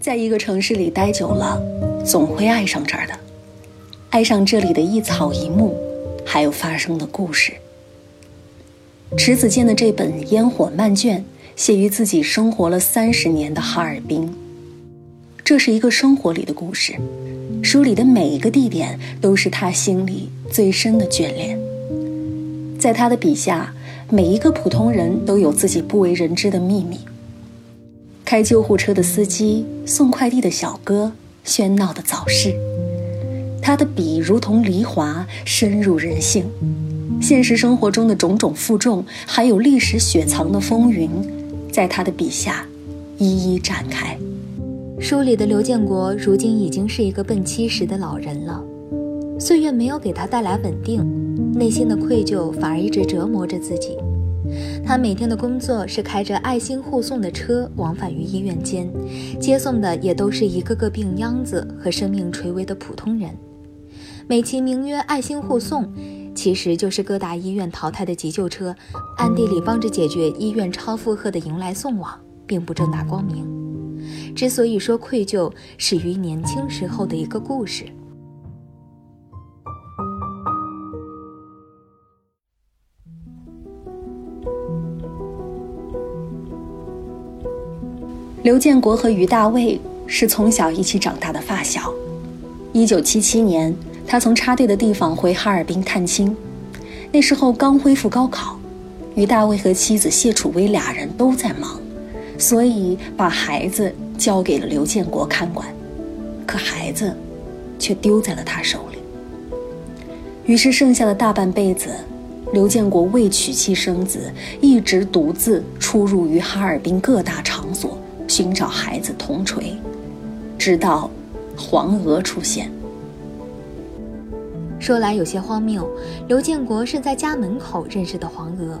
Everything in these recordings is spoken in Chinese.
在一个城市里待久了，总会爱上这儿的，爱上这里的一草一木，还有发生的故事。迟子建的这本《烟火漫卷》写于自己生活了三十年的哈尔滨，这是一个生活里的故事，书里的每一个地点都是他心里最深的眷恋。在他的笔下，每一个普通人都有自己不为人知的秘密。开救护车的司机，送快递的小哥，喧闹的早市，他的笔如同梨花，深入人性。现实生活中的种种负重，还有历史雪藏的风云，在他的笔下一一展开。书里的刘建国如今已经是一个奔七十的老人了，岁月没有给他带来稳定，内心的愧疚反而一直折磨着自己。他每天的工作是开着爱心护送的车往返于医院间，接送的也都是一个个病秧子和生命垂危的普通人。美其名曰爱心护送。其实就是各大医院淘汰的急救车，暗地里帮着解决医院超负荷的迎来送往，并不正大光明。之所以说愧疚，始于年轻时候的一个故事。刘建国和于大卫是从小一起长大的发小。一九七七年。他从插队的地方回哈尔滨探亲，那时候刚恢复高考，于大卫和妻子谢楚薇俩人都在忙，所以把孩子交给了刘建国看管，可孩子却丢在了他手里。于是剩下的大半辈子，刘建国未娶妻生子，一直独自出入于哈尔滨各大场所寻找孩子同锤，直到黄娥出现。说来有些荒谬，刘建国是在家门口认识的黄娥。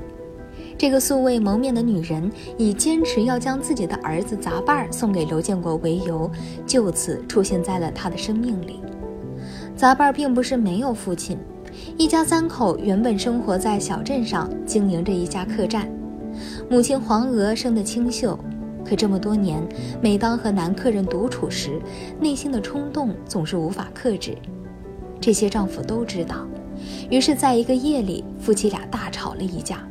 这个素未谋面的女人，以坚持要将自己的儿子杂伴送给刘建国为由，就此出现在了他的生命里。杂伴并不是没有父亲，一家三口原本生活在小镇上，经营着一家客栈。母亲黄娥生得清秀，可这么多年，每当和男客人独处时，内心的冲动总是无法克制。这些丈夫都知道，于是，在一个夜里，夫妻俩大吵了一架，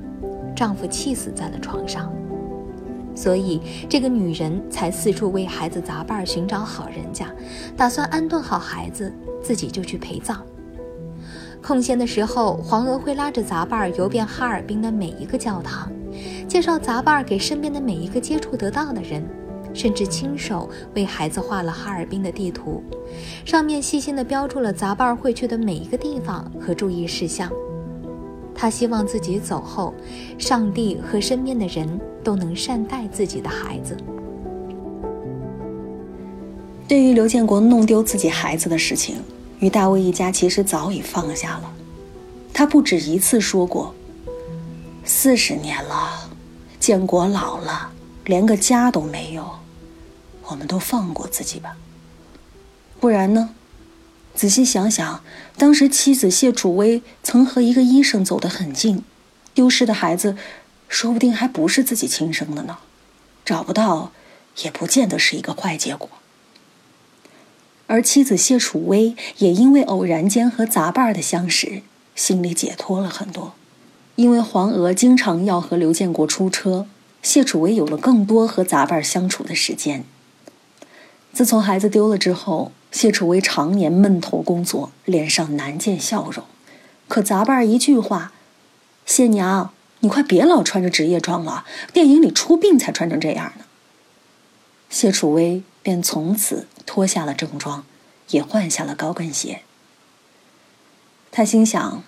丈夫气死在了床上，所以这个女人才四处为孩子杂伴寻找好人家，打算安顿好孩子，自己就去陪葬。空闲的时候，黄娥会拉着杂伴游遍哈尔滨的每一个教堂，介绍杂伴给身边的每一个接触得到的人。甚至亲手为孩子画了哈尔滨的地图，上面细心地标注了杂伴会去的每一个地方和注意事项。他希望自己走后，上帝和身边的人都能善待自己的孩子。对于刘建国弄丢自己孩子的事情，于大卫一家其实早已放下了。他不止一次说过：“四十年了，建国老了。”连个家都没有，我们都放过自己吧。不然呢？仔细想想，当时妻子谢楚薇曾和一个医生走得很近，丢失的孩子，说不定还不是自己亲生的呢。找不到，也不见得是一个坏结果。而妻子谢楚薇也因为偶然间和杂伴的相识，心里解脱了很多。因为黄娥经常要和刘建国出车。谢楚薇有了更多和杂伴相处的时间。自从孩子丢了之后，谢楚薇常年闷头工作，脸上难见笑容。可杂伴一句话：“谢娘，你快别老穿着职业装了，电影里出殡才穿成这样呢。”谢楚薇便从此脱下了正装，也换下了高跟鞋。他心想：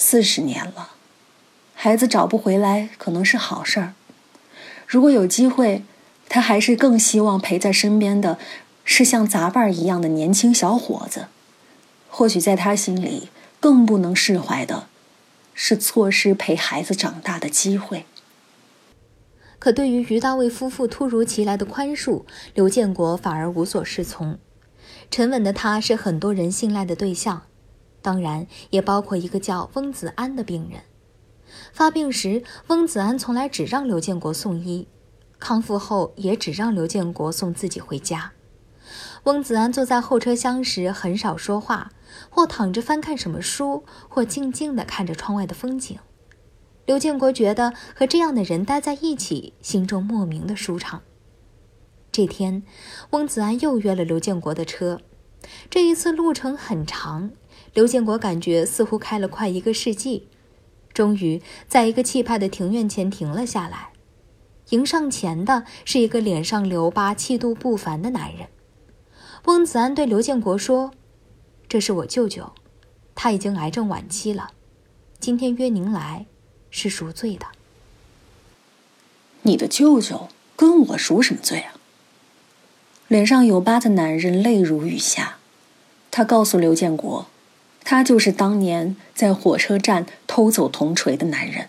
四十年了。孩子找不回来可能是好事儿，如果有机会，他还是更希望陪在身边的，是像杂伴儿一样的年轻小伙子。或许在他心里，更不能释怀的，是错失陪孩子长大的机会。可对于于大卫夫妇突如其来的宽恕，刘建国反而无所适从。沉稳的他是很多人信赖的对象，当然也包括一个叫翁子安的病人。发病时，翁子安从来只让刘建国送医，康复后也只让刘建国送自己回家。翁子安坐在后车厢时很少说话，或躺着翻看什么书，或静静地看着窗外的风景。刘建国觉得和这样的人待在一起，心中莫名的舒畅。这天，翁子安又约了刘建国的车。这一次路程很长，刘建国感觉似乎开了快一个世纪。终于，在一个气派的庭院前停了下来。迎上前的是一个脸上留疤、气度不凡的男人。翁子安对刘建国说：“这是我舅舅，他已经癌症晚期了，今天约您来。”是赎罪的。你的舅舅跟我赎什么罪啊？脸上有疤的男人泪如雨下，他告诉刘建国，他就是当年在火车站偷走铜锤的男人。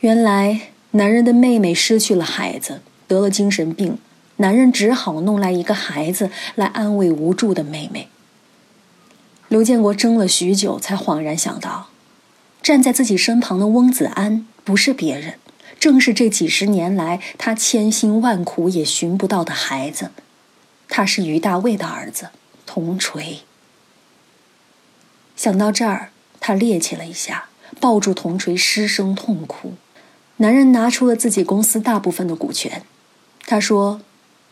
原来，男人的妹妹失去了孩子，得了精神病，男人只好弄来一个孩子来安慰无助的妹妹。刘建国怔了许久，才恍然想到。站在自己身旁的翁子安不是别人，正是这几十年来他千辛万苦也寻不到的孩子。他是于大卫的儿子，铜锤。想到这儿，他趔趄了一下，抱住铜锤，失声痛哭。男人拿出了自己公司大部分的股权，他说：“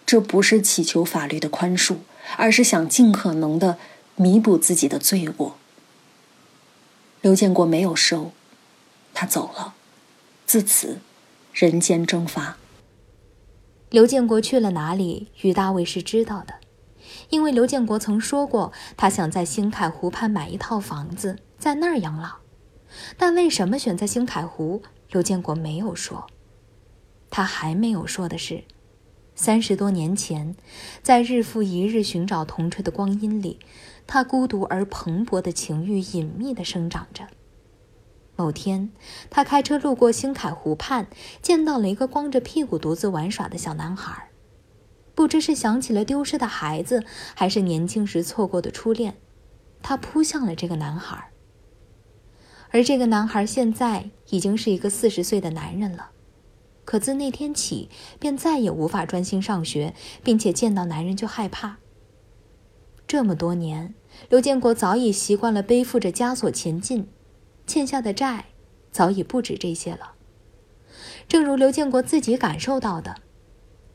这不是祈求法律的宽恕，而是想尽可能的弥补自己的罪过。”刘建国没有收，他走了。自此，人间蒸发。刘建国去了哪里？于大卫是知道的，因为刘建国曾说过，他想在兴凯湖畔买一套房子，在那儿养老。但为什么选在兴凯湖？刘建国没有说。他还没有说的是，三十多年前，在日复一日寻找铜锤的光阴里。他孤独而蓬勃的情欲隐秘地生长着。某天，他开车路过星凯湖畔，见到了一个光着屁股独自玩耍的小男孩。不知是想起了丢失的孩子，还是年轻时错过的初恋，他扑向了这个男孩。而这个男孩现在已经是一个四十岁的男人了，可自那天起，便再也无法专心上学，并且见到男人就害怕。这么多年，刘建国早已习惯了背负着枷锁前进，欠下的债早已不止这些了。正如刘建国自己感受到的，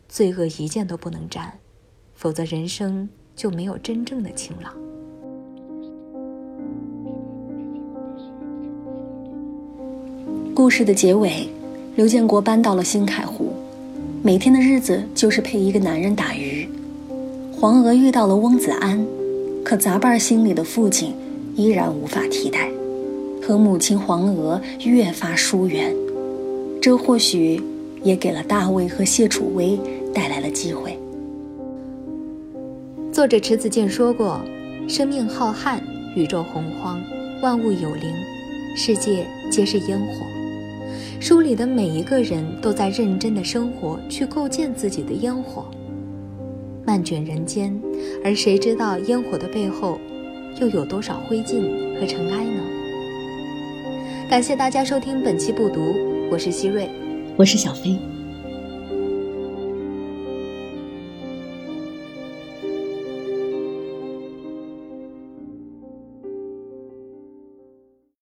罪恶一件都不能沾，否则人生就没有真正的晴朗。故事的结尾，刘建国搬到了新凯湖，每天的日子就是陪一个男人打鱼。黄娥遇到了翁子安，可杂伴心里的父亲依然无法替代，和母亲黄娥越发疏远。这或许也给了大卫和谢楚薇带来了机会。作者池子健说过：“生命浩瀚，宇宙洪荒，万物有灵，世界皆是烟火。”书里的每一个人都在认真的生活，去构建自己的烟火。漫卷人间，而谁知道烟火的背后，又有多少灰烬和尘埃呢？感谢大家收听本期不读，我是希瑞，我是小飞。